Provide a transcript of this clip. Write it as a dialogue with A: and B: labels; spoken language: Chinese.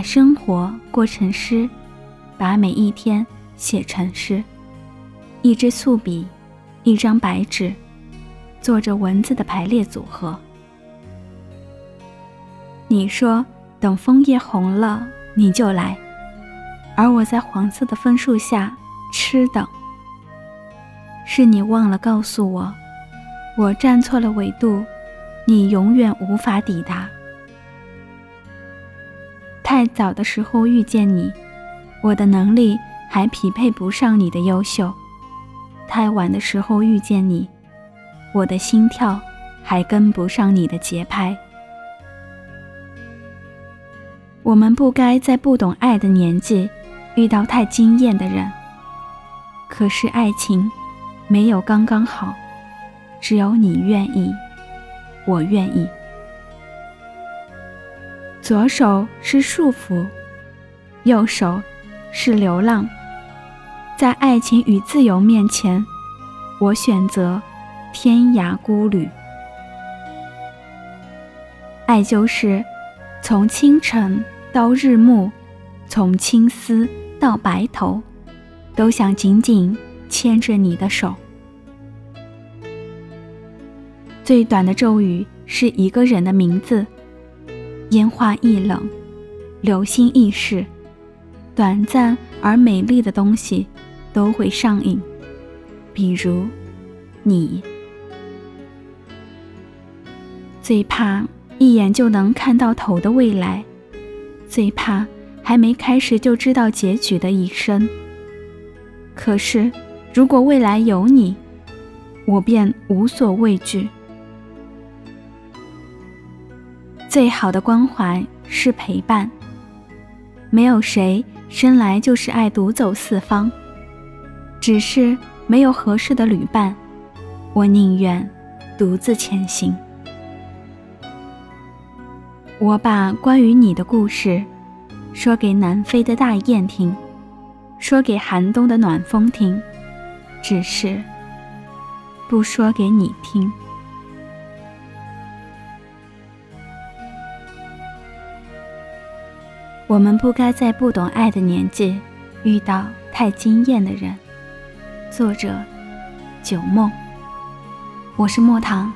A: 把生活过成诗，把每一天写成诗。一支素笔，一张白纸，做着文字的排列组合。你说等枫叶红了你就来，而我在黄色的枫树下痴等。是你忘了告诉我，我站错了纬度，你永远无法抵达。太早的时候遇见你，我的能力还匹配不上你的优秀；太晚的时候遇见你，我的心跳还跟不上你的节拍。我们不该在不懂爱的年纪遇到太惊艳的人。可是爱情。没有刚刚好，只有你愿意，我愿意。左手是束缚，右手是流浪。在爱情与自由面前，我选择天涯孤旅。爱就是从清晨到日暮，从青丝到白头，都想紧紧。牵着你的手，最短的咒语是一个人的名字。烟花易冷，流星易逝，短暂而美丽的东西都会上瘾，比如你。最怕一眼就能看到头的未来，最怕还没开始就知道结局的一生。可是。如果未来有你，我便无所畏惧。最好的关怀是陪伴。没有谁生来就是爱独走四方，只是没有合适的旅伴，我宁愿独自前行。我把关于你的故事说给南飞的大雁听，说给寒冬的暖风听。只是不说给你听。我们不该在不懂爱的年纪遇到太惊艳的人。作者：九梦。我是莫唐。